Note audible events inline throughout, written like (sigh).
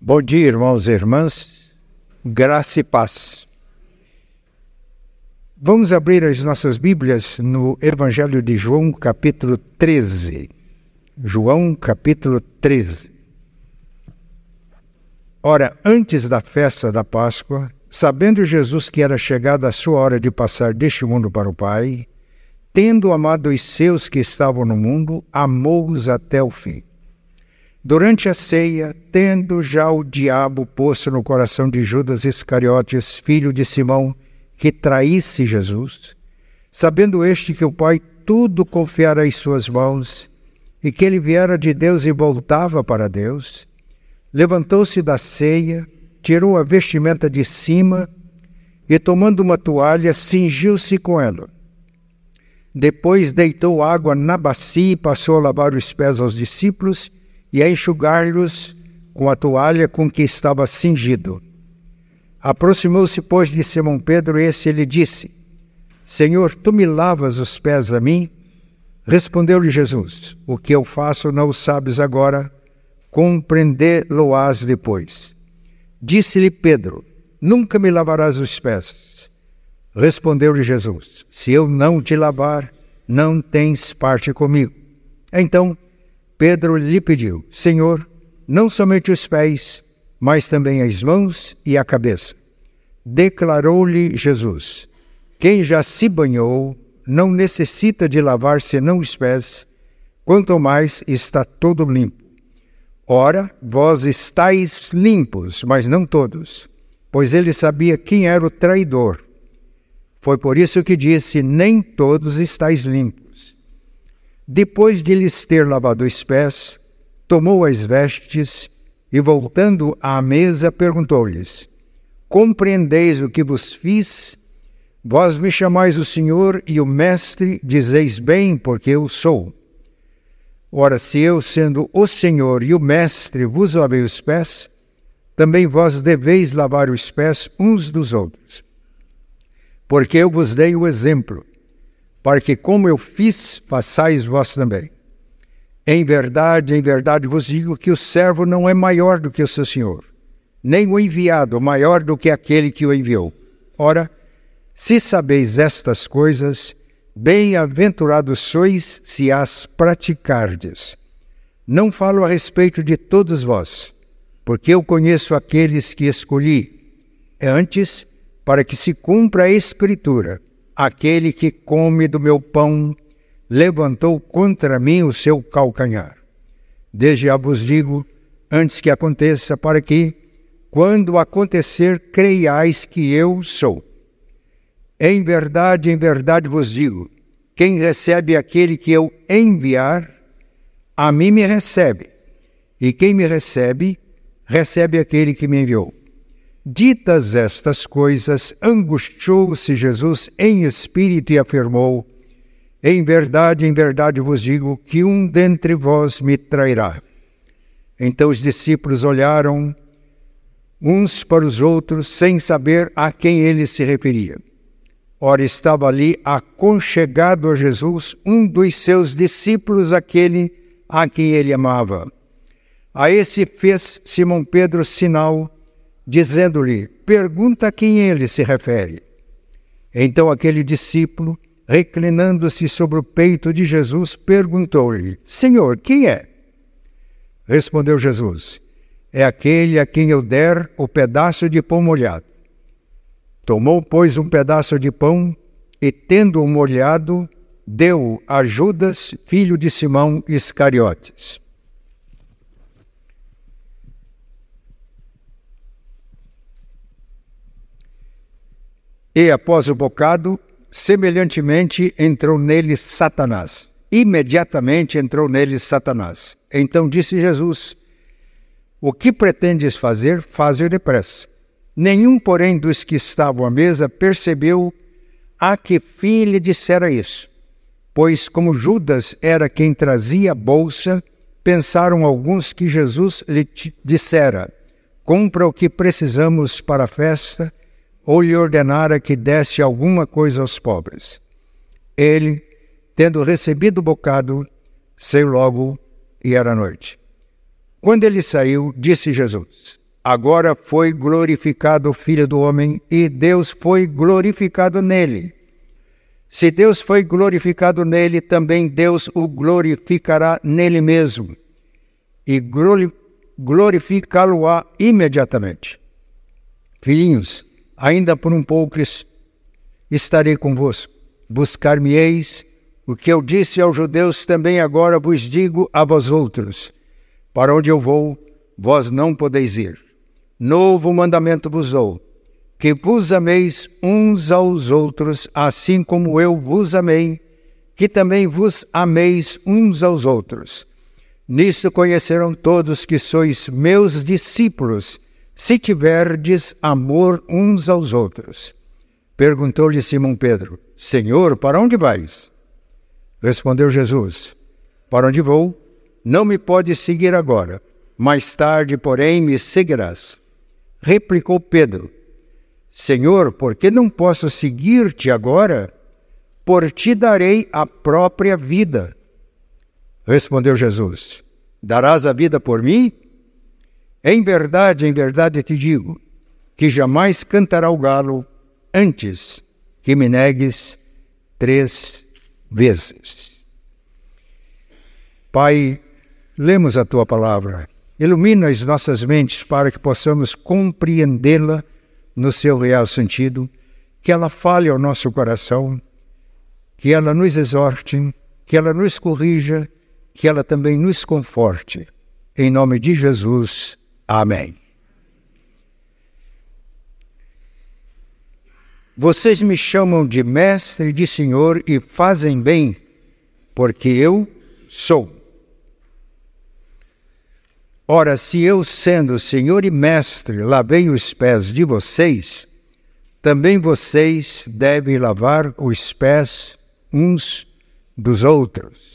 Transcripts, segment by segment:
Bom dia, irmãos e irmãs, graça e paz. Vamos abrir as nossas Bíblias no Evangelho de João, capítulo 13. João, capítulo 13. Ora, antes da festa da Páscoa, sabendo Jesus que era chegada a sua hora de passar deste mundo para o Pai, tendo amado os seus que estavam no mundo, amou-os até o fim. Durante a ceia, tendo já o diabo posto no coração de Judas Iscariotes, filho de Simão, que traísse Jesus, sabendo este que o Pai tudo confiara em suas mãos e que ele viera de Deus e voltava para Deus, levantou-se da ceia, tirou a vestimenta de cima e, tomando uma toalha, cingiu-se com ela. Depois deitou água na bacia e passou a lavar os pés aos discípulos e a enxugar-lhes com a toalha com que estava cingido. Aproximou-se, pois, de Simão Pedro, e esse lhe disse: Senhor, tu me lavas os pés a mim? Respondeu-lhe Jesus: O que eu faço não sabes agora, compreendê-lo-ás depois. Disse-lhe Pedro: Nunca me lavarás os pés. Respondeu-lhe Jesus: Se eu não te lavar, não tens parte comigo. Então Pedro lhe pediu: Senhor, não somente os pés, mas também as mãos e a cabeça. Declarou-lhe Jesus: Quem já se banhou não necessita de lavar senão os pés, quanto mais está todo limpo. Ora, vós estáis limpos, mas não todos, pois ele sabia quem era o traidor. Foi por isso que disse: Nem todos estáis limpos. Depois de lhes ter lavado os pés, tomou as vestes e, voltando à mesa, perguntou-lhes: Compreendeis o que vos fiz? Vós me chamais o Senhor e o Mestre, dizeis bem, porque eu sou. Ora, se eu, sendo o Senhor e o Mestre, vos lavei os pés, também vós deveis lavar os pés uns dos outros. Porque eu vos dei o exemplo para que, como eu fiz, façais vós também. Em verdade, em verdade vos digo que o servo não é maior do que o seu senhor, nem o enviado maior do que aquele que o enviou. Ora, se sabeis estas coisas, bem-aventurados sois se as praticardes. Não falo a respeito de todos vós, porque eu conheço aqueles que escolhi. Antes, para que se cumpra a Escritura, aquele que come do meu pão levantou contra mim o seu calcanhar. Desde já vos digo, antes que aconteça, para que, quando acontecer, creiais que eu sou. Em verdade, em verdade vos digo: quem recebe aquele que eu enviar, a mim me recebe, e quem me recebe, recebe aquele que me enviou. Ditas estas coisas, angustiou-se Jesus em espírito e afirmou: Em verdade, em verdade vos digo que um dentre vós me trairá. Então os discípulos olharam uns para os outros, sem saber a quem ele se referia. Ora, estava ali aconchegado a Jesus um dos seus discípulos, aquele a quem ele amava. A esse fez Simão Pedro sinal dizendo-lhe: Pergunta a quem ele se refere. Então aquele discípulo, reclinando-se sobre o peito de Jesus, perguntou-lhe: Senhor, quem é? Respondeu Jesus: É aquele a quem eu der o pedaço de pão molhado. Tomou, pois, um pedaço de pão e, tendo-o molhado, deu a Judas, filho de Simão Iscariotes. E após o bocado, semelhantemente entrou nele Satanás. Imediatamente entrou nele Satanás. Então disse Jesus: O que pretendes fazer, faze depressa. Nenhum, porém, dos que estavam à mesa percebeu a que fim lhe dissera isso. Pois, como Judas era quem trazia a bolsa, pensaram alguns que Jesus lhe dissera: Compra o que precisamos para a festa ou lhe ordenara que desse alguma coisa aos pobres. Ele, tendo recebido o bocado, saiu logo e era noite. Quando ele saiu, disse Jesus: agora foi glorificado o Filho do Homem e Deus foi glorificado nele. Se Deus foi glorificado nele, também Deus o glorificará nele mesmo e glorificá-lo-á imediatamente. Filhinhos, ainda por um pouco estarei convosco. Buscar-me-eis, o que eu disse aos judeus também agora vos digo a vós outros. Para onde eu vou, vós não podeis ir. Novo mandamento vos dou, que vos ameis uns aos outros, assim como eu vos amei, que também vos ameis uns aos outros. Nisto conhecerão todos que sois meus discípulos, se tiverdes amor uns aos outros. Perguntou-lhe Simão Pedro: Senhor, para onde vais? Respondeu Jesus: Para onde vou? Não me podes seguir agora. Mais tarde, porém, me seguirás. Replicou Pedro: Senhor, por que não posso seguir-te agora? Por ti darei a própria vida. Respondeu Jesus: Darás a vida por mim? Em verdade, em verdade te digo, que jamais cantará o galo antes que me negues três vezes. Pai, lemos a tua palavra, ilumina as nossas mentes para que possamos compreendê-la no seu real sentido, que ela fale ao nosso coração, que ela nos exorte, que ela nos corrija que ela também nos conforte. Em nome de Jesus. Amém. Vocês me chamam de mestre e de senhor e fazem bem, porque eu sou. Ora, se eu, sendo senhor e mestre, lavei os pés de vocês, também vocês devem lavar os pés uns dos outros.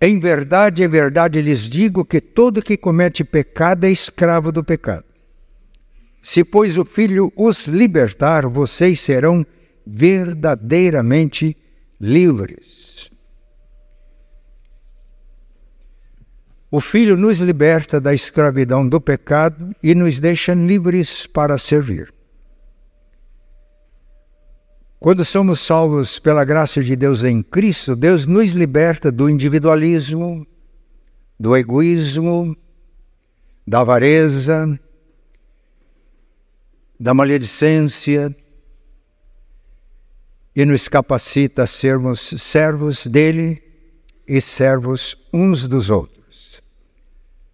Em verdade, em verdade lhes digo que todo que comete pecado é escravo do pecado. Se, pois, o Filho os libertar, vocês serão verdadeiramente livres. O Filho nos liberta da escravidão do pecado e nos deixa livres para servir. Quando somos salvos pela graça de Deus em Cristo, Deus nos liberta do individualismo, do egoísmo, da avareza, da maledicência e nos capacita a sermos servos dele e servos uns dos outros,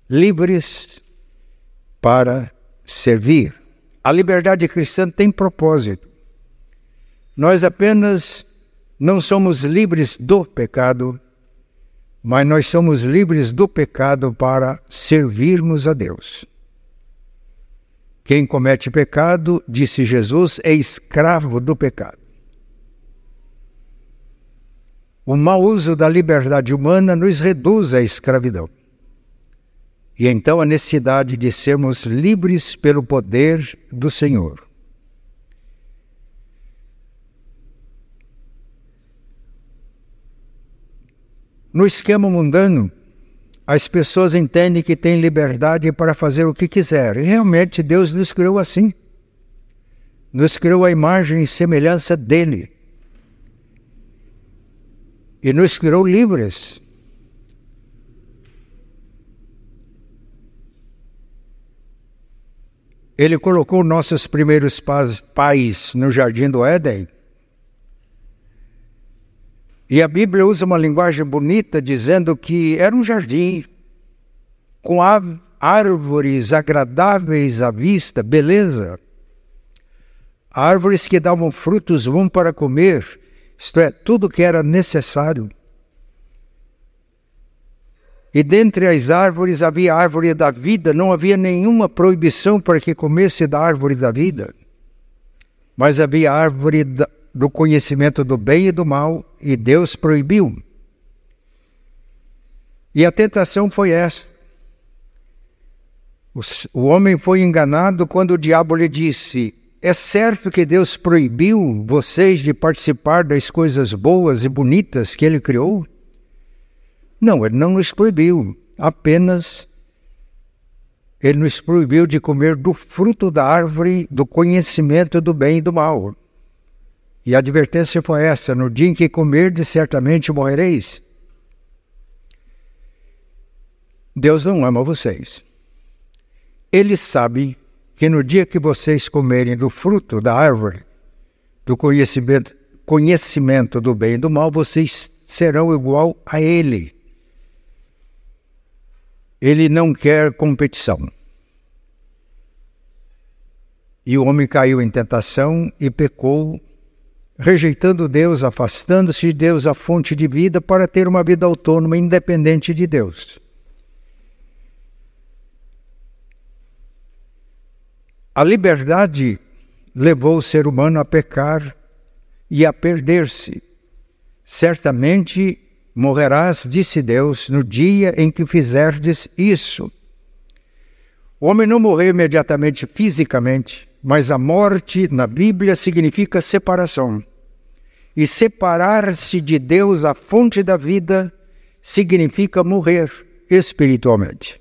livres para servir. A liberdade cristã tem propósito. Nós apenas não somos livres do pecado, mas nós somos livres do pecado para servirmos a Deus. Quem comete pecado, disse Jesus, é escravo do pecado. O mau uso da liberdade humana nos reduz à escravidão. E então a necessidade de sermos livres pelo poder do Senhor. No esquema mundano, as pessoas entendem que têm liberdade para fazer o que quiserem. Realmente Deus nos criou assim. Nos criou a imagem e semelhança dele. E nos criou livres. Ele colocou nossos primeiros pais no jardim do Éden e a Bíblia usa uma linguagem bonita dizendo que era um jardim com árvores agradáveis à vista, beleza. Árvores que davam frutos bons para comer, isto é, tudo que era necessário. E dentre as árvores havia a árvore da vida, não havia nenhuma proibição para que comesse da árvore da vida, mas havia a árvore da, do conhecimento do bem e do mal, e Deus proibiu. E a tentação foi esta. O homem foi enganado quando o diabo lhe disse: É certo que Deus proibiu vocês de participar das coisas boas e bonitas que ele criou? Não, ele não nos proibiu, apenas ele nos proibiu de comer do fruto da árvore do conhecimento do bem e do mal. E a advertência foi essa: no dia em que comerdes, certamente morrereis. Deus não ama vocês. Ele sabe que no dia que vocês comerem do fruto da árvore, do conhecimento, conhecimento do bem e do mal, vocês serão igual a Ele. Ele não quer competição. E o homem caiu em tentação e pecou, rejeitando Deus, afastando-se de Deus, a fonte de vida, para ter uma vida autônoma, independente de Deus. A liberdade levou o ser humano a pecar e a perder-se. Certamente morrerás, disse Deus, no dia em que fizerdes isso. O homem não morreu imediatamente fisicamente, mas a morte na Bíblia significa separação. E separar-se de Deus, a fonte da vida, significa morrer espiritualmente.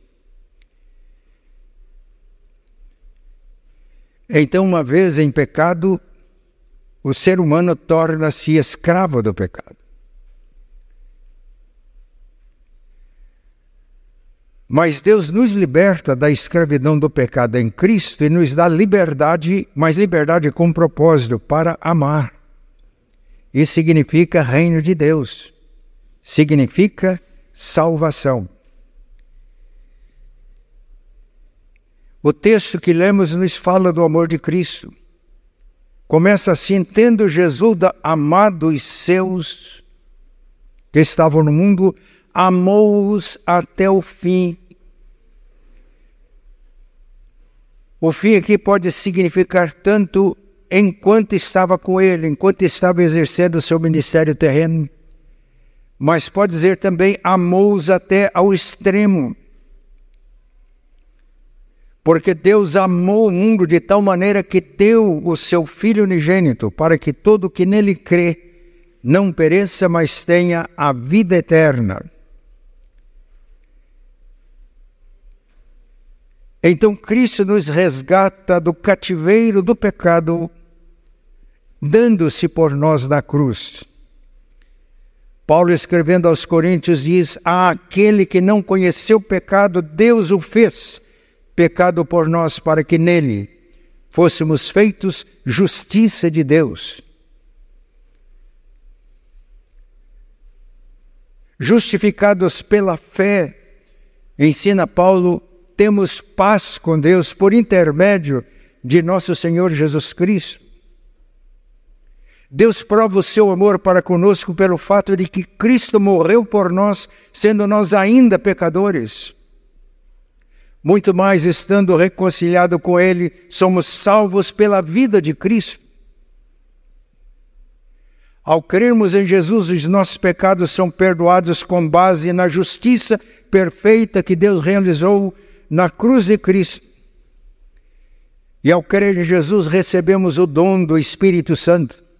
Então, uma vez em pecado, o ser humano torna-se escravo do pecado. Mas Deus nos liberta da escravidão do pecado em Cristo e nos dá liberdade, mas liberdade com propósito para amar. Isso significa reino de Deus, significa salvação. O texto que lemos nos fala do amor de Cristo. Começa assim: tendo Jesus amado os seus que estavam no mundo, amou-os até o fim. O fim aqui pode significar tanto enquanto estava com ele, enquanto estava exercendo o seu ministério terreno, mas pode dizer também amou-os até ao extremo. Porque Deus amou o mundo de tal maneira que deu o seu Filho unigênito, para que todo que nele crê não pereça, mas tenha a vida eterna. Então Cristo nos resgata do cativeiro do pecado, dando-se por nós na cruz. Paulo, escrevendo aos Coríntios, diz: A aquele que não conheceu pecado, Deus o fez pecado por nós, para que nele fôssemos feitos justiça de Deus. Justificados pela fé, ensina Paulo, temos paz com Deus por intermédio de nosso Senhor Jesus Cristo. Deus prova o seu amor para conosco pelo fato de que Cristo morreu por nós, sendo nós ainda pecadores. Muito mais estando reconciliado com Ele, somos salvos pela vida de Cristo. Ao crermos em Jesus, os nossos pecados são perdoados com base na justiça perfeita que Deus realizou na cruz de Cristo. E ao crer em Jesus, recebemos o dom do Espírito Santo.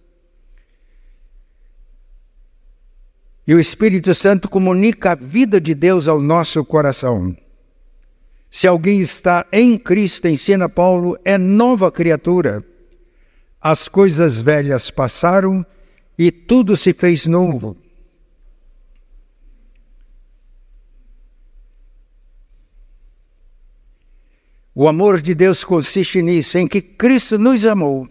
E o Espírito Santo comunica a vida de Deus ao nosso coração. Se alguém está em Cristo, ensina Paulo, é nova criatura. As coisas velhas passaram e tudo se fez novo. O amor de Deus consiste nisso, em que Cristo nos amou.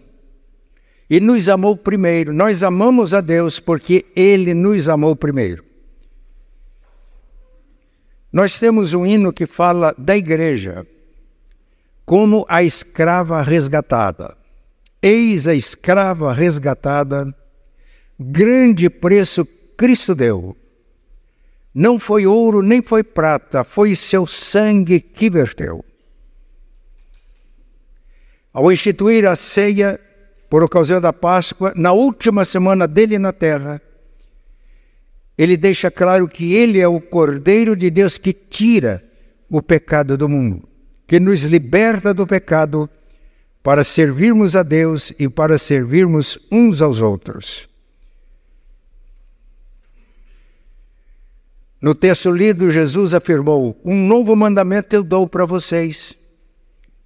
E nos amou primeiro. Nós amamos a Deus porque Ele nos amou primeiro. Nós temos um hino que fala da igreja como a escrava resgatada. Eis a escrava resgatada, grande preço Cristo deu. Não foi ouro nem foi prata, foi seu sangue que verteu. Ao instituir a ceia por ocasião da Páscoa, na última semana dele na terra, ele deixa claro que ele é o Cordeiro de Deus que tira o pecado do mundo, que nos liberta do pecado para servirmos a Deus e para servirmos uns aos outros. No texto lido, Jesus afirmou: Um novo mandamento eu dou para vocês,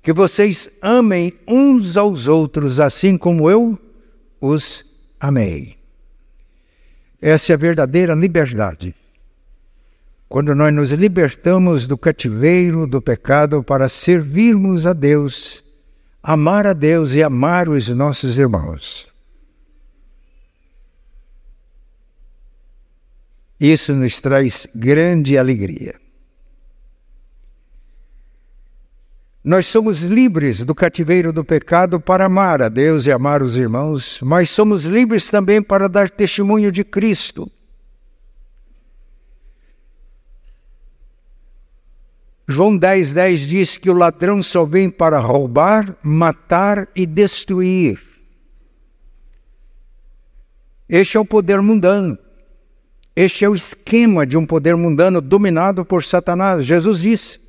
que vocês amem uns aos outros, assim como eu os amei. Essa é a verdadeira liberdade. Quando nós nos libertamos do cativeiro do pecado para servirmos a Deus, amar a Deus e amar os nossos irmãos. Isso nos traz grande alegria. Nós somos livres do cativeiro do pecado para amar a Deus e amar os irmãos, mas somos livres também para dar testemunho de Cristo. João 10,10 10 diz que o ladrão só vem para roubar, matar e destruir. Este é o poder mundano. Este é o esquema de um poder mundano dominado por Satanás. Jesus disse,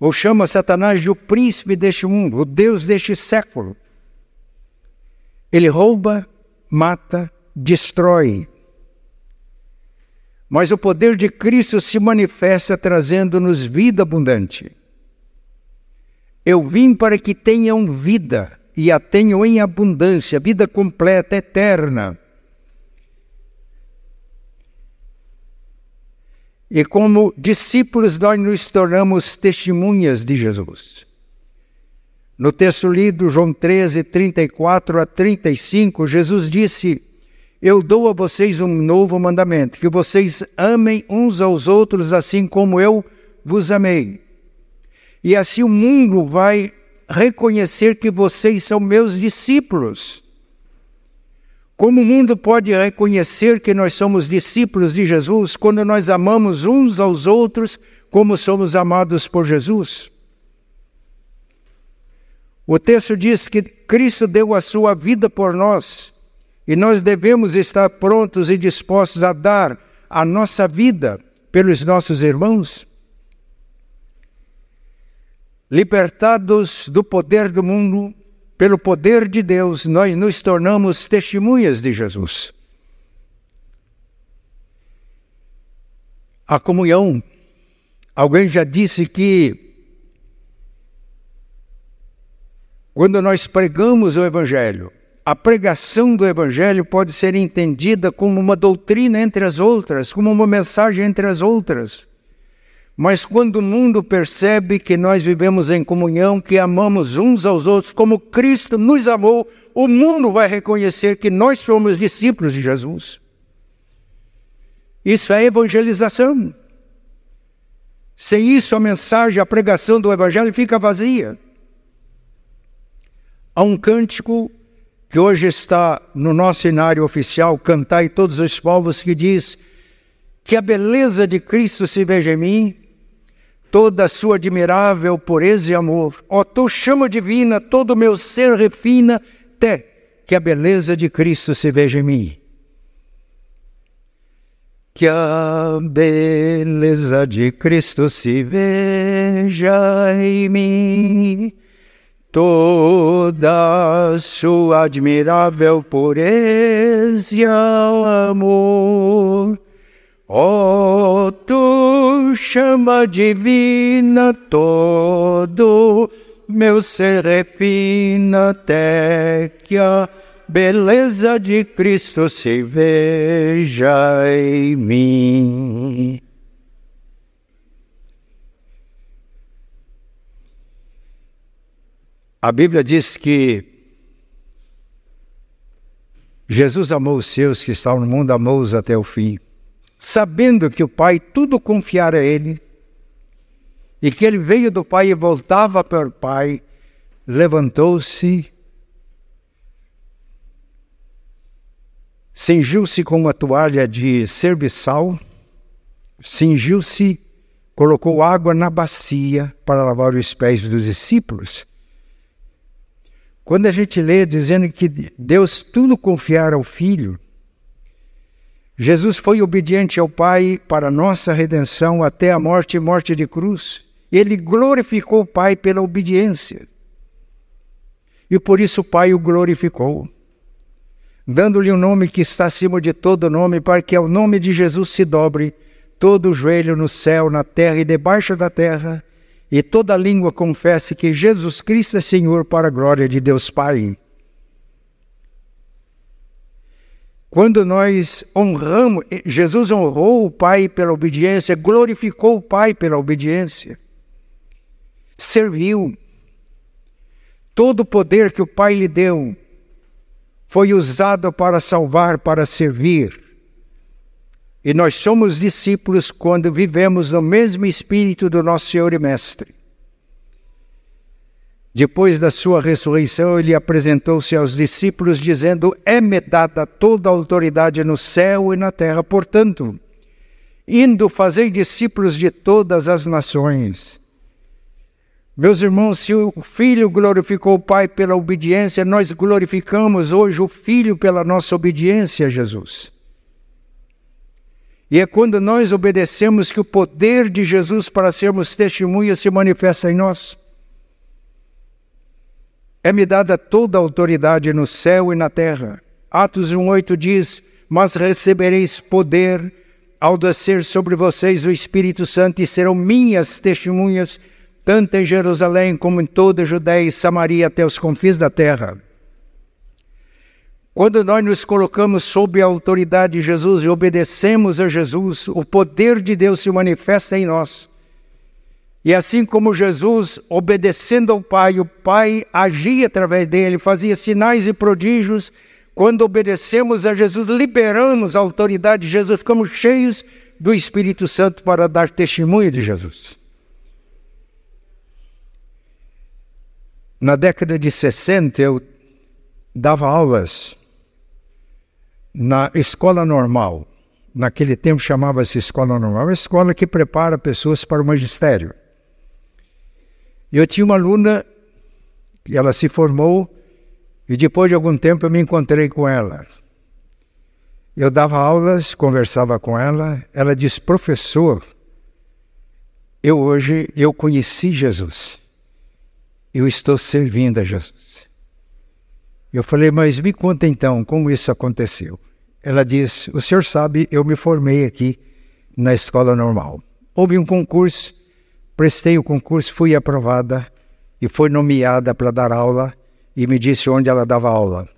ou chama Satanás de o príncipe deste mundo, o Deus deste século. Ele rouba, mata, destrói. Mas o poder de Cristo se manifesta trazendo-nos vida abundante. Eu vim para que tenham vida e a tenham em abundância, vida completa, eterna. E como discípulos, nós nos tornamos testemunhas de Jesus. No texto lido, João 13, 34 a 35, Jesus disse: Eu dou a vocês um novo mandamento, que vocês amem uns aos outros assim como eu vos amei. E assim o mundo vai reconhecer que vocês são meus discípulos. Como o mundo pode reconhecer que nós somos discípulos de Jesus quando nós amamos uns aos outros como somos amados por Jesus? O texto diz que Cristo deu a sua vida por nós e nós devemos estar prontos e dispostos a dar a nossa vida pelos nossos irmãos. Libertados do poder do mundo, pelo poder de Deus, nós nos tornamos testemunhas de Jesus. A comunhão. Alguém já disse que quando nós pregamos o Evangelho, a pregação do Evangelho pode ser entendida como uma doutrina entre as outras, como uma mensagem entre as outras. Mas quando o mundo percebe que nós vivemos em comunhão, que amamos uns aos outros como Cristo nos amou, o mundo vai reconhecer que nós somos discípulos de Jesus. Isso é evangelização. Sem isso, a mensagem, a pregação do Evangelho fica vazia. Há um cântico que hoje está no nosso cenário oficial, Cantai Todos os Povos, que diz que a beleza de Cristo se veja em mim toda a sua admirável pureza e amor. Ó tu chama divina, todo o meu ser refina, até que a beleza de Cristo se veja em mim. Que a beleza de Cristo se veja em mim, toda a sua admirável pureza e amor Ó oh, tu chama divina todo meu ser refina até que a beleza de Cristo se veja em mim. A Bíblia diz que Jesus amou os seus que estavam no mundo, amou-os até o fim sabendo que o Pai tudo confiara a ele, e que ele veio do Pai e voltava para o Pai, levantou-se, cingiu-se com uma toalha de serviçal, cingiu-se, colocou água na bacia para lavar os pés dos discípulos. Quando a gente lê dizendo que Deus tudo confiara ao Filho, Jesus foi obediente ao Pai para nossa redenção até a morte e morte de cruz. Ele glorificou o Pai pela obediência. E por isso o Pai o glorificou. dando-lhe um nome que está acima de todo nome, para que ao nome de Jesus se dobre todo o joelho no céu, na terra e debaixo da terra, e toda língua confesse que Jesus Cristo é Senhor para a glória de Deus Pai. Quando nós honramos, Jesus honrou o Pai pela obediência, glorificou o Pai pela obediência, serviu. Todo o poder que o Pai lhe deu foi usado para salvar, para servir. E nós somos discípulos quando vivemos no mesmo espírito do nosso Senhor e Mestre. Depois da sua ressurreição, ele apresentou-se aos discípulos, dizendo: É-me dada toda a autoridade no céu e na terra. Portanto, indo fazer discípulos de todas as nações. Meus irmãos, se o Filho glorificou o Pai pela obediência, nós glorificamos hoje o Filho pela nossa obediência a Jesus. E é quando nós obedecemos que o poder de Jesus para sermos testemunhas se manifesta em nós. É-me dada toda a autoridade no céu e na terra. Atos 1,8 diz: Mas recebereis poder ao descer sobre vocês o Espírito Santo e serão minhas testemunhas, tanto em Jerusalém como em toda a Judéia e Samaria até os confins da terra. Quando nós nos colocamos sob a autoridade de Jesus e obedecemos a Jesus, o poder de Deus se manifesta em nós. E assim como Jesus, obedecendo ao Pai, o Pai agia através dele, fazia sinais e prodígios. Quando obedecemos a Jesus, liberamos a autoridade de Jesus, ficamos cheios do Espírito Santo para dar testemunho de Jesus. Na década de 60, eu dava aulas na escola normal. Naquele tempo chamava-se escola normal, uma escola que prepara pessoas para o magistério. Eu tinha uma aluna ela se formou e depois de algum tempo eu me encontrei com ela. Eu dava aulas, conversava com ela, ela disse: "Professor, eu hoje eu conheci Jesus. Eu estou servindo a Jesus." Eu falei: "Mas me conta então como isso aconteceu." Ela disse: O senhor sabe, eu me formei aqui na escola normal. Houve um concurso, prestei o concurso, fui aprovada e foi nomeada para dar aula e me disse onde ela dava aula.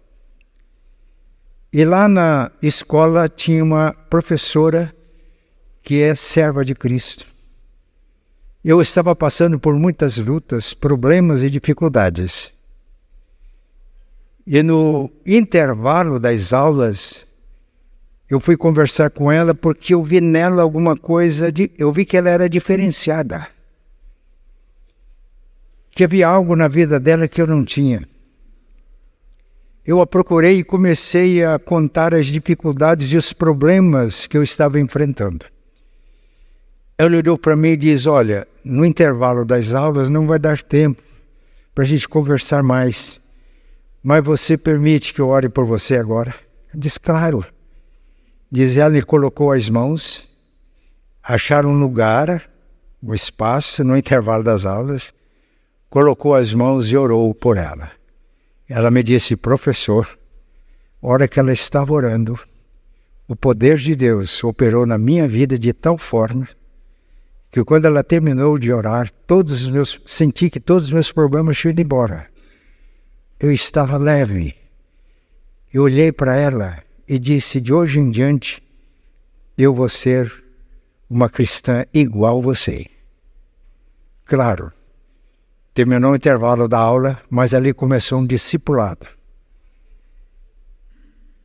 E lá na escola tinha uma professora que é serva de Cristo. Eu estava passando por muitas lutas, problemas e dificuldades. E no intervalo das aulas, eu fui conversar com ela porque eu vi nela alguma coisa, de, eu vi que ela era diferenciada. Que havia algo na vida dela que eu não tinha. Eu a procurei e comecei a contar as dificuldades e os problemas que eu estava enfrentando. Ela olhou para mim e disse: Olha, no intervalo das aulas não vai dar tempo para a gente conversar mais, mas você permite que eu ore por você agora? Disse: Claro. Diz ela, ele colocou as mãos, acharam um lugar, um espaço no intervalo das aulas, colocou as mãos e orou por ela. Ela me disse, professor, hora que ela estava orando, o poder de Deus operou na minha vida de tal forma que quando ela terminou de orar, todos os meus senti que todos os meus problemas tinham ido embora. Eu estava leve. Eu olhei para ela e disse: De hoje em diante, eu vou ser uma cristã igual você. Claro, terminou o intervalo da aula, mas ali começou um discipulado.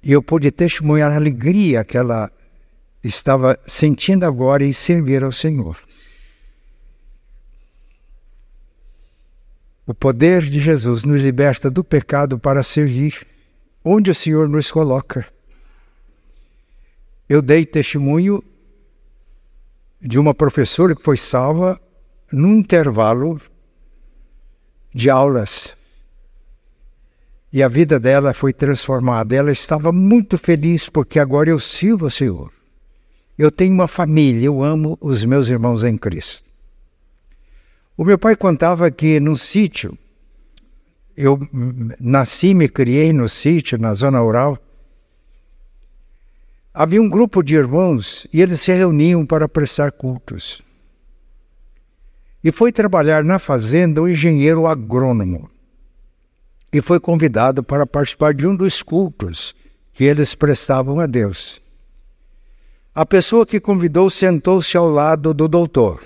E eu pude testemunhar a alegria que ela estava sentindo agora em servir ao Senhor. O poder de Jesus nos liberta do pecado para servir onde o Senhor nos coloca eu dei testemunho de uma professora que foi salva num intervalo de aulas. E a vida dela foi transformada. Ela estava muito feliz porque agora eu sirvo ao Senhor. Eu tenho uma família, eu amo os meus irmãos em Cristo. O meu pai contava que no sítio, eu nasci, me criei no sítio, na zona rural, havia um grupo de irmãos e eles se reuniam para prestar cultos. E foi trabalhar na fazenda o engenheiro agrônomo. E foi convidado para participar de um dos cultos que eles prestavam a Deus. A pessoa que convidou sentou-se ao lado do doutor.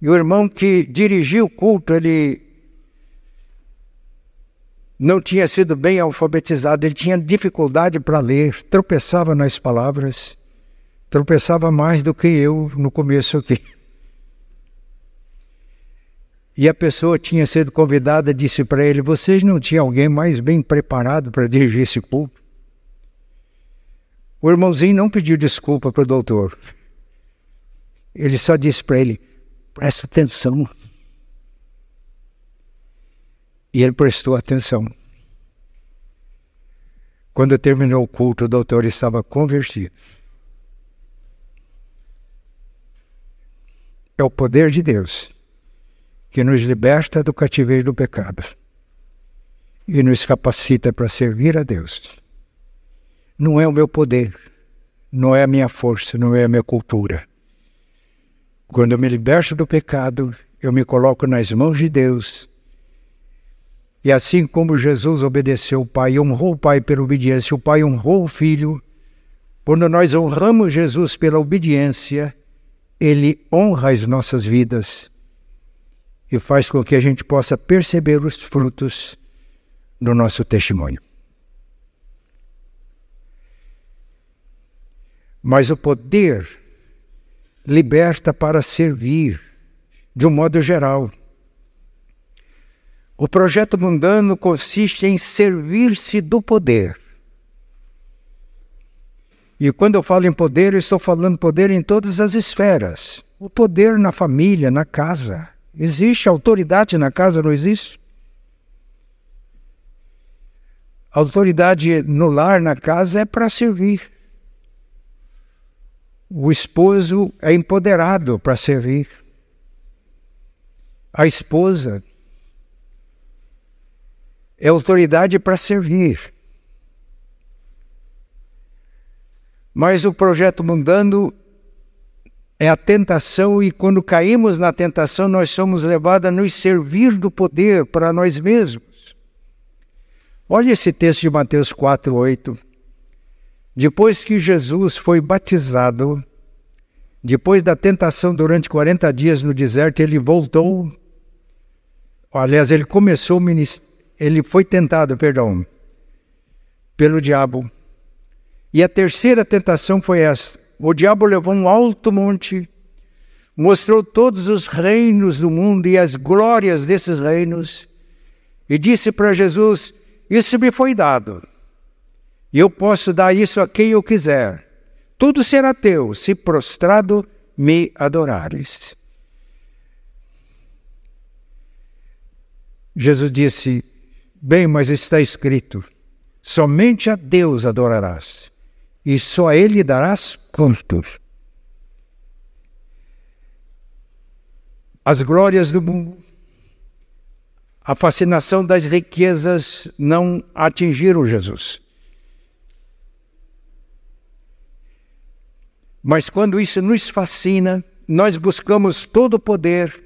E o irmão que dirigia o culto, ele não tinha sido bem alfabetizado, ele tinha dificuldade para ler, tropeçava nas palavras, tropeçava mais do que eu no começo aqui. (laughs) E a pessoa tinha sido convidada, disse para ele: Vocês não tinham alguém mais bem preparado para dirigir esse culto? O irmãozinho não pediu desculpa para o doutor. Ele só disse para ele: Presta atenção. E ele prestou atenção. Quando terminou o culto, o doutor estava convertido. É o poder de Deus que nos liberta do cativeiro do pecado e nos capacita para servir a Deus. Não é o meu poder, não é a minha força, não é a minha cultura. Quando eu me liberto do pecado, eu me coloco nas mãos de Deus e assim como Jesus obedeceu o Pai, honrou o Pai pela obediência, o Pai honrou o Filho, quando nós honramos Jesus pela obediência, Ele honra as nossas vidas e faz com que a gente possa perceber os frutos do nosso testemunho. Mas o poder liberta para servir, de um modo geral. O projeto mundano consiste em servir-se do poder. E quando eu falo em poder, eu estou falando poder em todas as esferas. O poder na família, na casa. Existe autoridade na casa, não existe? autoridade no lar, na casa, é para servir. O esposo é empoderado para servir. A esposa é autoridade para servir. Mas o projeto mundano é a tentação, e quando caímos na tentação, nós somos levados a nos servir do poder para nós mesmos. Olha esse texto de Mateus 4, 8. Depois que Jesus foi batizado, depois da tentação durante 40 dias no deserto, ele voltou. Aliás, ele começou o ministério ele foi tentado, perdão, pelo diabo. E a terceira tentação foi essa. O diabo levou um alto monte, mostrou todos os reinos do mundo e as glórias desses reinos, e disse para Jesus: Isso me foi dado, e eu posso dar isso a quem eu quiser. Tudo será teu, se prostrado me adorares. Jesus disse: Bem, mas está escrito: somente a Deus adorarás, e só a Ele darás contos. As glórias do mundo, a fascinação das riquezas não atingiram Jesus. Mas quando isso nos fascina, nós buscamos todo o poder,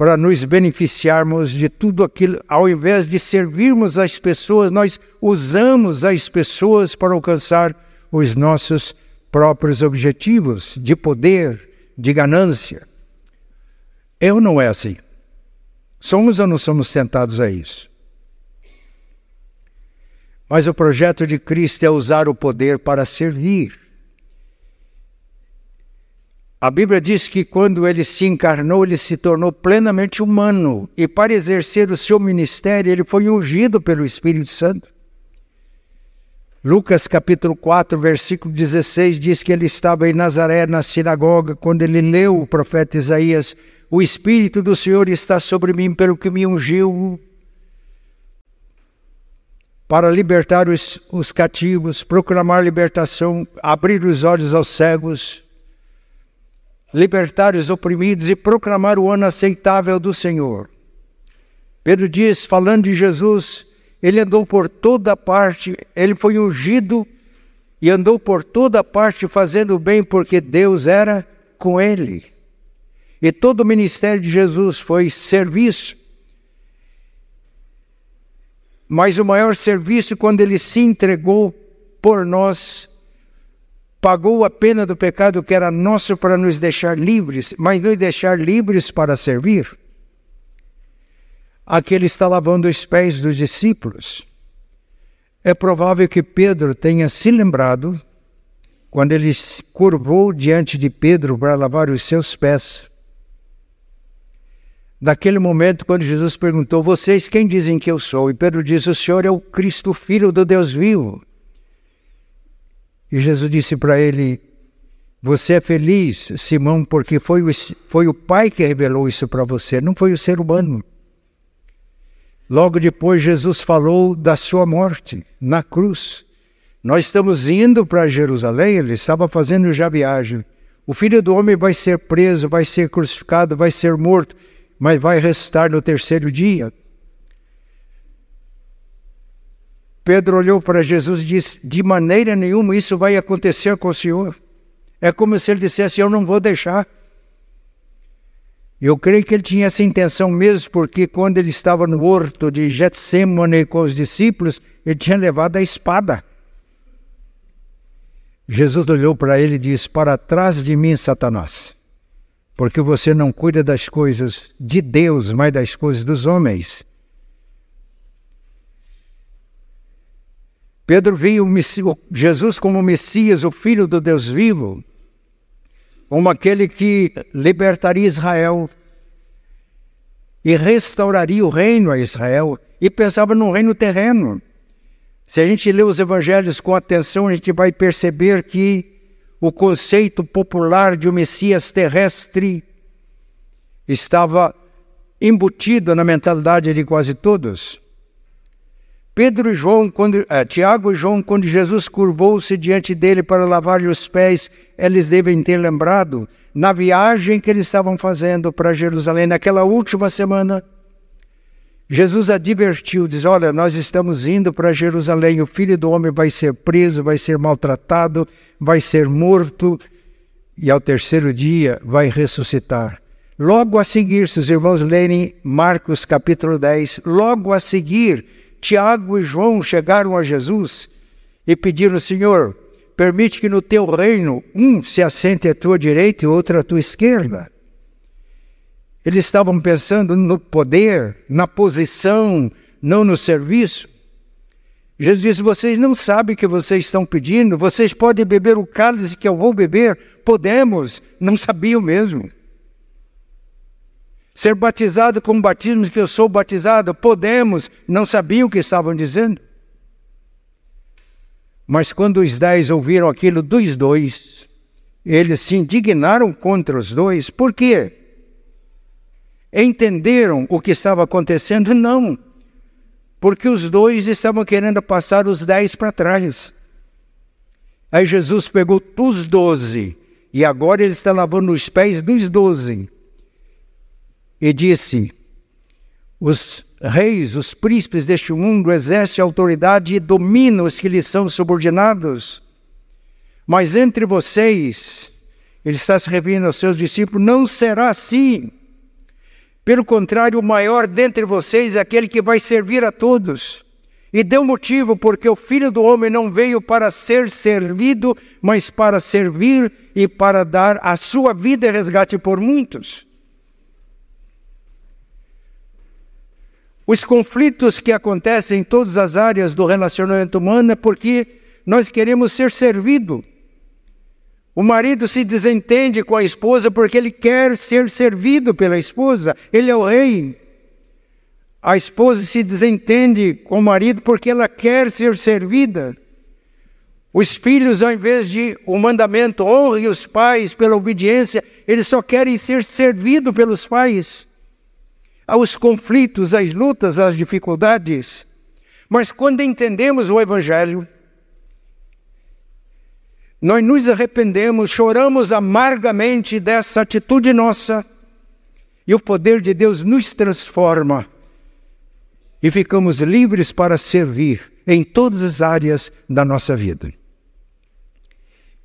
para nos beneficiarmos de tudo aquilo, ao invés de servirmos as pessoas, nós usamos as pessoas para alcançar os nossos próprios objetivos de poder, de ganância. Eu não é assim. Somos ou não somos sentados a isso? Mas o projeto de Cristo é usar o poder para servir. A Bíblia diz que quando ele se encarnou, ele se tornou plenamente humano e para exercer o seu ministério, ele foi ungido pelo Espírito Santo. Lucas capítulo 4, versículo 16 diz que ele estava em Nazaré, na sinagoga, quando ele leu o profeta Isaías: O Espírito do Senhor está sobre mim, pelo que me ungiu para libertar os, os cativos, proclamar libertação, abrir os olhos aos cegos, libertar os oprimidos e proclamar o ano aceitável do Senhor. Pedro diz, falando de Jesus, ele andou por toda parte, ele foi ungido e andou por toda parte fazendo bem, porque Deus era com ele. E todo o ministério de Jesus foi serviço. Mas o maior serviço, quando ele se entregou por nós, pagou a pena do pecado que era nosso para nos deixar livres, mas nos deixar livres para servir. Aqui ele está lavando os pés dos discípulos. É provável que Pedro tenha se lembrado, quando ele se curvou diante de Pedro para lavar os seus pés, daquele momento quando Jesus perguntou: Vocês quem dizem que eu sou? E Pedro disse: O Senhor é o Cristo, filho do Deus vivo. E Jesus disse para ele: Você é feliz, Simão, porque foi o, foi o Pai que revelou isso para você, não foi o ser humano. Logo depois, Jesus falou da sua morte na cruz. Nós estamos indo para Jerusalém, ele estava fazendo já viagem. O filho do homem vai ser preso, vai ser crucificado, vai ser morto, mas vai restar no terceiro dia. Pedro olhou para Jesus e disse: De maneira nenhuma isso vai acontecer com o Senhor. É como se ele dissesse: Eu não vou deixar. Eu creio que ele tinha essa intenção mesmo, porque quando ele estava no horto de Getsemane com os discípulos, ele tinha levado a espada. Jesus olhou para ele e disse: Para trás de mim, Satanás, porque você não cuida das coisas de Deus, mas das coisas dos homens. Pedro viu Jesus como Messias, o Filho do Deus vivo, como aquele que libertaria Israel e restauraria o reino a Israel, e pensava num reino terreno. Se a gente lê os evangelhos com atenção, a gente vai perceber que o conceito popular de um Messias terrestre estava embutido na mentalidade de quase todos. Pedro e João, quando, eh, Tiago e João, quando Jesus curvou-se diante dele para lavar-lhe os pés, eles devem ter lembrado na viagem que eles estavam fazendo para Jerusalém, naquela última semana. Jesus advertiu, diz: Olha, nós estamos indo para Jerusalém, o filho do homem vai ser preso, vai ser maltratado, vai ser morto, e ao terceiro dia vai ressuscitar. Logo a seguir, se os irmãos lerem Marcos capítulo 10, logo a seguir, Tiago e João chegaram a Jesus e pediram: Senhor, permite que no teu reino um se assente à tua direita e outro à tua esquerda. Eles estavam pensando no poder, na posição, não no serviço. Jesus disse: Vocês não sabem o que vocês estão pedindo, vocês podem beber o cálice que eu vou beber? Podemos, não sabiam mesmo. Ser batizado com o batismo que eu sou batizado, podemos, não sabiam o que estavam dizendo. Mas quando os dez ouviram aquilo dos dois, eles se indignaram contra os dois. Por quê? Entenderam o que estava acontecendo? Não. Porque os dois estavam querendo passar os dez para trás. Aí Jesus pegou os doze, e agora ele está lavando os pés dos doze e disse: Os reis, os príncipes deste mundo exercem autoridade e dominam os que lhes são subordinados. Mas entre vocês, ele está se referindo aos seus discípulos, não será assim. Pelo contrário, o maior dentre vocês é aquele que vai servir a todos. E deu motivo, porque o filho do homem não veio para ser servido, mas para servir e para dar a sua vida em resgate por muitos. Os conflitos que acontecem em todas as áreas do relacionamento humano é porque nós queremos ser servido. O marido se desentende com a esposa porque ele quer ser servido pela esposa, ele é o rei. A esposa se desentende com o marido porque ela quer ser servida. Os filhos, ao invés de o mandamento honre os pais pela obediência, eles só querem ser servidos pelos pais aos conflitos, às lutas, às dificuldades. Mas quando entendemos o Evangelho, nós nos arrependemos, choramos amargamente dessa atitude nossa, e o poder de Deus nos transforma. e ficamos livres para servir em todas as áreas da nossa vida.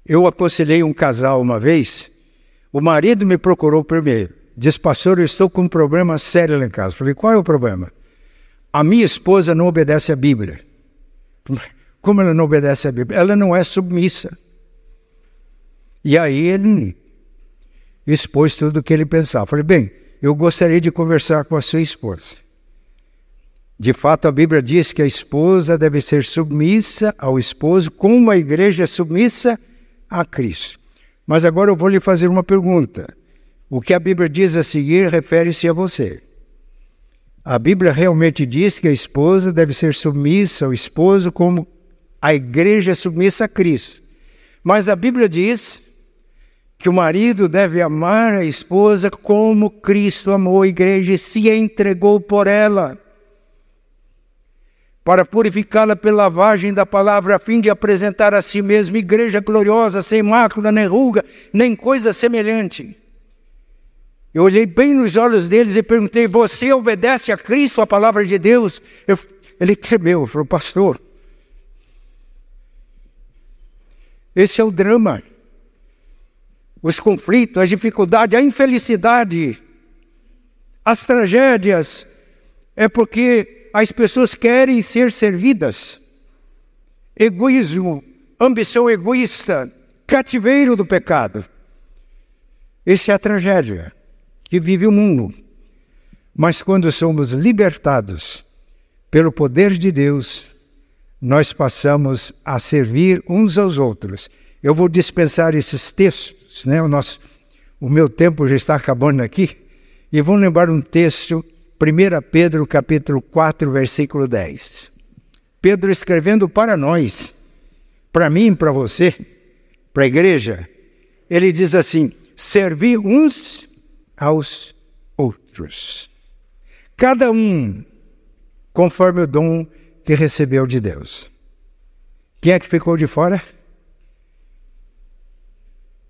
Eu aconselhei um casal uma vez, o marido me procurou primeiro. Diz, pastor, eu estou com um problema sério lá em casa. Falei, qual é o problema? A minha esposa não obedece à Bíblia. (laughs) Como ela não obedece à Bíblia? Ela não é submissa. E aí ele expôs tudo o que ele pensava. Falei, bem, eu gostaria de conversar com a sua esposa. De fato, a Bíblia diz que a esposa deve ser submissa ao esposo, como a igreja é submissa a Cristo. Mas agora eu vou lhe fazer uma pergunta. O que a Bíblia diz a seguir refere-se a você. A Bíblia realmente diz que a esposa deve ser submissa ao esposo como a igreja é submissa a Cristo. Mas a Bíblia diz que o marido deve amar a esposa como Cristo amou a igreja e se entregou por ela, para purificá-la pela lavagem da palavra, a fim de apresentar a si mesmo igreja gloriosa, sem mácula, nem ruga, nem coisa semelhante. Eu olhei bem nos olhos deles e perguntei: Você obedece a Cristo, a palavra de Deus? Eu, ele tremeu, falou: Pastor, esse é o drama. Os conflitos, as dificuldades, a infelicidade, as tragédias, é porque as pessoas querem ser servidas. Egoísmo, ambição egoísta, cativeiro do pecado. Essa é a tragédia que vive o mundo. Mas quando somos libertados pelo poder de Deus, nós passamos a servir uns aos outros. Eu vou dispensar esses textos, né? O, nosso, o meu tempo já está acabando aqui, e vou lembrar um texto, 1 Pedro capítulo 4, versículo 10. Pedro escrevendo para nós, para mim, para você, para a igreja, ele diz assim: servir uns aos outros. Cada um conforme o dom que recebeu de Deus. Quem é que ficou de fora?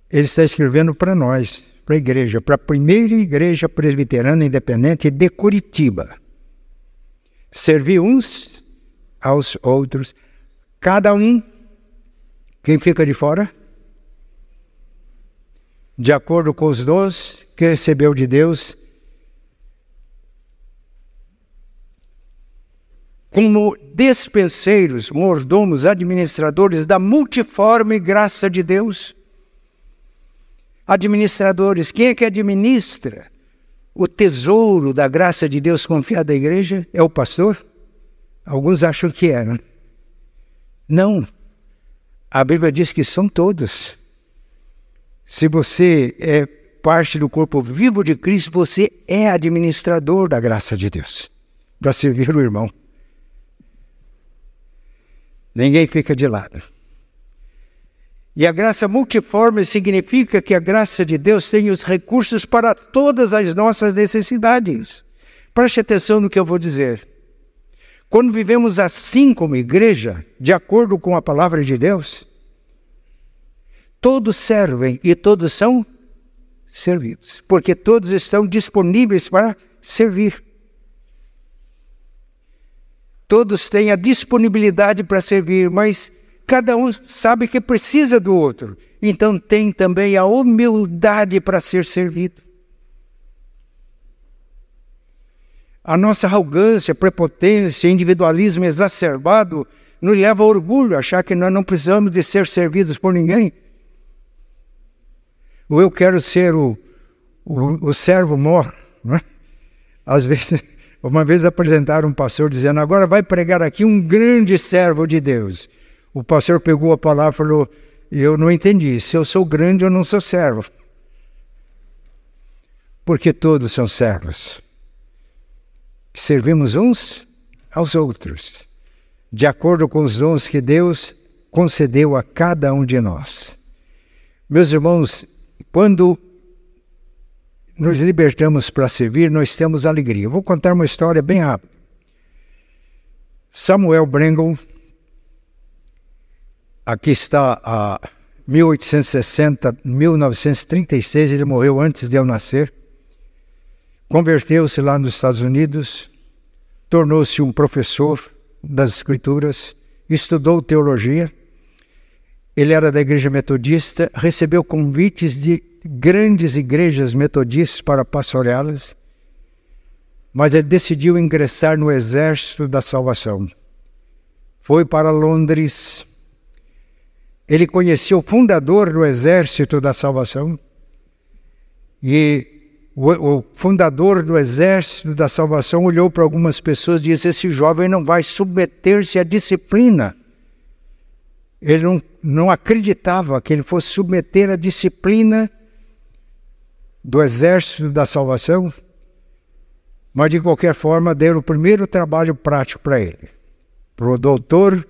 Ele está escrevendo para nós, para a igreja, para a primeira igreja presbiteriana independente de Curitiba. Servir uns aos outros, cada um. Quem fica de fora? De acordo com os dons que recebeu de Deus, como despenseiros, mordomos, administradores da multiforme graça de Deus. Administradores, quem é que administra o tesouro da graça de Deus confiado à igreja? É o pastor? Alguns acham que é, né? Não. A Bíblia diz que são todos. Se você é parte do corpo vivo de Cristo, você é administrador da graça de Deus para servir o irmão. Ninguém fica de lado. E a graça multiforme significa que a graça de Deus tem os recursos para todas as nossas necessidades. Preste atenção no que eu vou dizer. Quando vivemos assim como igreja, de acordo com a palavra de Deus, todos servem e todos são servidos, porque todos estão disponíveis para servir. Todos têm a disponibilidade para servir, mas cada um sabe que precisa do outro. Então tem também a humildade para ser servido. A nossa arrogância, prepotência, individualismo exacerbado nos leva a orgulho, achar que nós não precisamos de ser servidos por ninguém ou eu quero ser o, o, o servo mor. Né? Às vezes, (laughs) uma vez apresentaram um pastor dizendo: agora vai pregar aqui um grande servo de Deus. O pastor pegou a palavra e falou: eu não entendi. Se eu sou grande, eu não sou servo. Porque todos são servos. Servimos uns aos outros, de acordo com os dons que Deus concedeu a cada um de nós. Meus irmãos, quando nos libertamos para servir, nós temos alegria. Eu vou contar uma história bem rápida. Samuel Brengle, aqui está a 1860, 1936, ele morreu antes de eu nascer. Converteu-se lá nos Estados Unidos, tornou-se um professor das Escrituras, estudou teologia. Ele era da igreja metodista, recebeu convites de grandes igrejas metodistas para pastoreá-las, mas ele decidiu ingressar no exército da salvação. Foi para Londres. Ele conheceu o fundador do exército da salvação e o, fundador do exército da salvação olhou para algumas pessoas e disse: Esse jovem não vai submeter-se à disciplina. Ele não, não acreditava que ele fosse submeter à disciplina do exército da salvação, mas de qualquer forma deram o primeiro trabalho prático para ele, para o doutor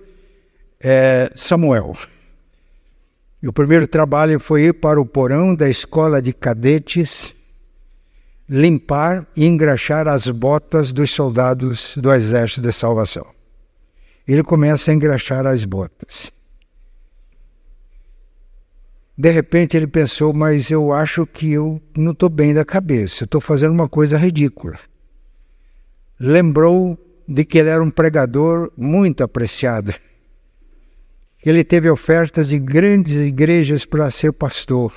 é, Samuel. E o primeiro trabalho foi ir para o porão da escola de cadetes, limpar e engraxar as botas dos soldados do exército de salvação. Ele começa a engraxar as botas. De repente ele pensou, mas eu acho que eu não estou bem da cabeça, estou fazendo uma coisa ridícula. Lembrou de que ele era um pregador muito apreciado, que ele teve ofertas de grandes igrejas para ser pastor.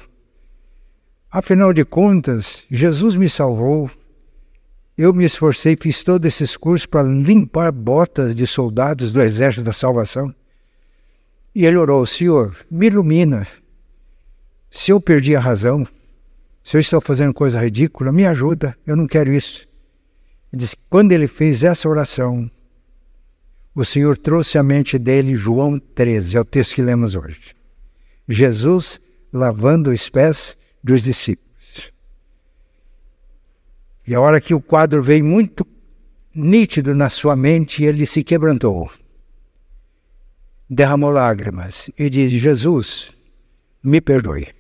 Afinal de contas, Jesus me salvou. Eu me esforcei, fiz todos esses cursos para limpar botas de soldados do exército da salvação. E ele orou: Senhor, me ilumina se eu perdi a razão, se eu estou fazendo coisa ridícula, me ajuda, eu não quero isso. Ele quando ele fez essa oração, o Senhor trouxe à mente dele João 13, é o texto que lemos hoje. Jesus lavando os pés dos discípulos. E a hora que o quadro veio muito nítido na sua mente, ele se quebrantou, derramou lágrimas e disse: Jesus, me perdoe.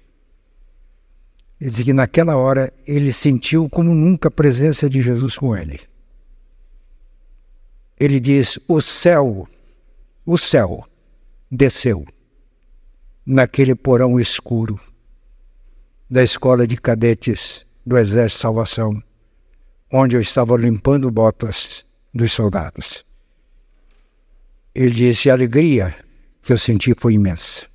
Ele diz que naquela hora ele sentiu como nunca a presença de Jesus com ele. Ele diz: O céu, o céu desceu naquele porão escuro da escola de cadetes do Exército de Salvação, onde eu estava limpando botas dos soldados. Ele disse: A alegria que eu senti foi imensa.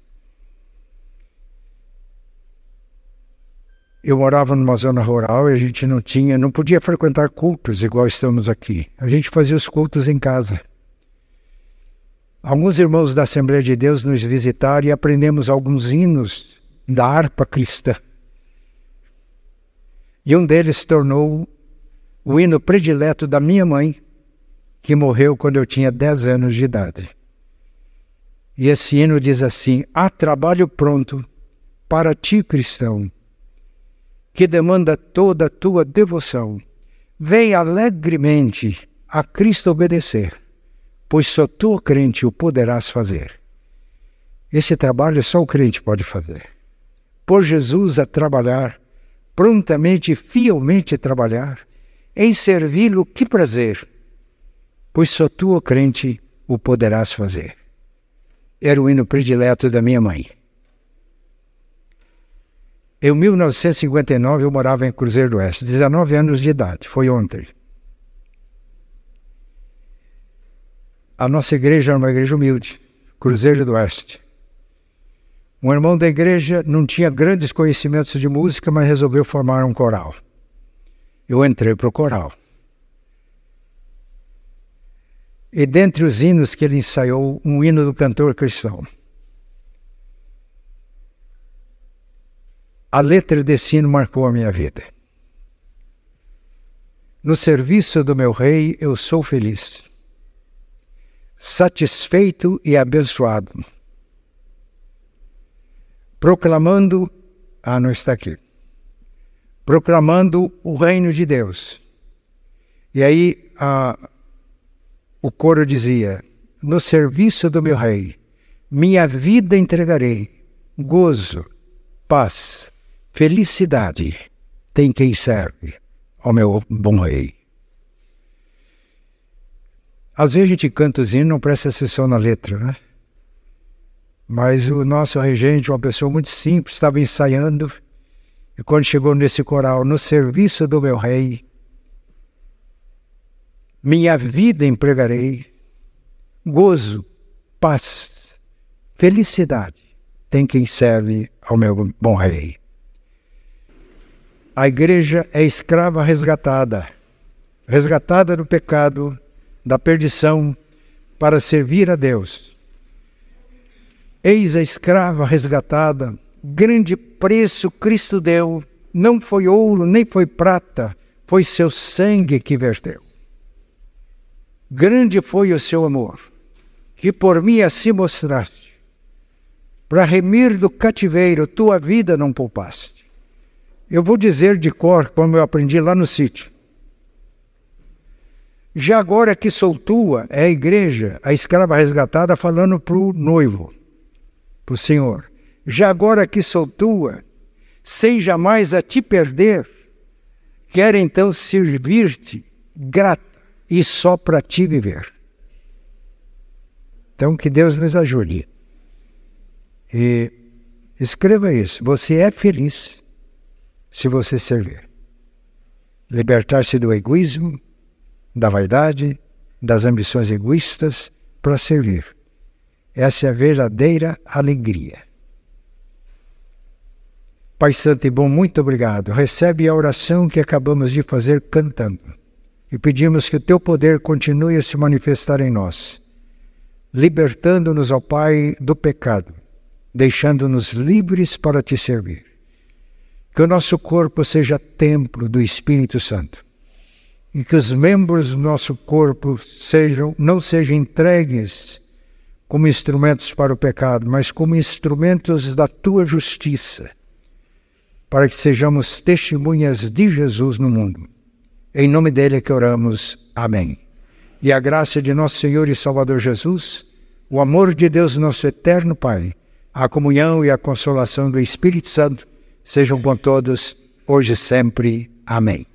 Eu morava numa zona rural e a gente não tinha, não podia frequentar cultos igual estamos aqui. A gente fazia os cultos em casa. Alguns irmãos da Assembleia de Deus nos visitaram e aprendemos alguns hinos da harpa cristã. E um deles se tornou o hino predileto da minha mãe, que morreu quando eu tinha 10 anos de idade. E esse hino diz assim: Há trabalho pronto para ti, cristão que demanda toda a tua devoção. Vem alegremente a Cristo obedecer, pois só tu, crente, o poderás fazer. Esse trabalho só o crente pode fazer. Por Jesus a trabalhar, prontamente e fielmente trabalhar, em servi-lo, que prazer, pois só tu, crente, o poderás fazer. Era o hino predileto da minha mãe. Em 1959 eu morava em Cruzeiro do Oeste, 19 anos de idade, foi ontem. A nossa igreja era uma igreja humilde, Cruzeiro do Oeste. Um irmão da igreja não tinha grandes conhecimentos de música, mas resolveu formar um coral. Eu entrei para o coral. E dentre os hinos que ele ensaiou, um hino do cantor cristão. A letra desse hino marcou a minha vida. No serviço do meu rei eu sou feliz, satisfeito e abençoado, proclamando, ah, não está aqui, proclamando o reino de Deus. E aí o coro dizia: No serviço do meu rei, minha vida entregarei, gozo, paz, Felicidade tem quem serve ao meu bom rei. Às vezes a gente canta os hinos, não presta atenção na letra, né? Mas o nosso regente, uma pessoa muito simples, estava ensaiando e quando chegou nesse coral, no serviço do meu rei, minha vida empregarei, gozo, paz, felicidade tem quem serve ao meu bom rei. A igreja é escrava resgatada, resgatada do pecado, da perdição, para servir a Deus. Eis a escrava resgatada, grande preço Cristo deu, não foi ouro nem foi prata, foi seu sangue que verteu. Grande foi o seu amor, que por mim assim mostraste. Para remir do cativeiro, tua vida não poupaste. Eu vou dizer de cor, como eu aprendi lá no sítio. Já agora que sou tua, é a igreja, a escrava resgatada, falando para o noivo, para o Senhor. Já agora que sou tua, sem jamais a te perder, quero então servir-te grata e só para ti viver. Então que Deus nos ajude. E escreva isso. Você é feliz se você servir. Libertar-se do egoísmo, da vaidade, das ambições egoístas para servir. Essa é a verdadeira alegria. Pai Santo e bom, muito obrigado. Recebe a oração que acabamos de fazer cantando. E pedimos que o teu poder continue a se manifestar em nós, libertando-nos, ao Pai, do pecado, deixando-nos livres para te servir que o nosso corpo seja templo do Espírito Santo e que os membros do nosso corpo sejam não sejam entregues como instrumentos para o pecado, mas como instrumentos da tua justiça, para que sejamos testemunhas de Jesus no mundo. Em nome dele é que oramos. Amém. E a graça de nosso Senhor e Salvador Jesus, o amor de Deus, nosso eterno Pai, a comunhão e a consolação do Espírito Santo sejam com todos, hoje e sempre. Amém.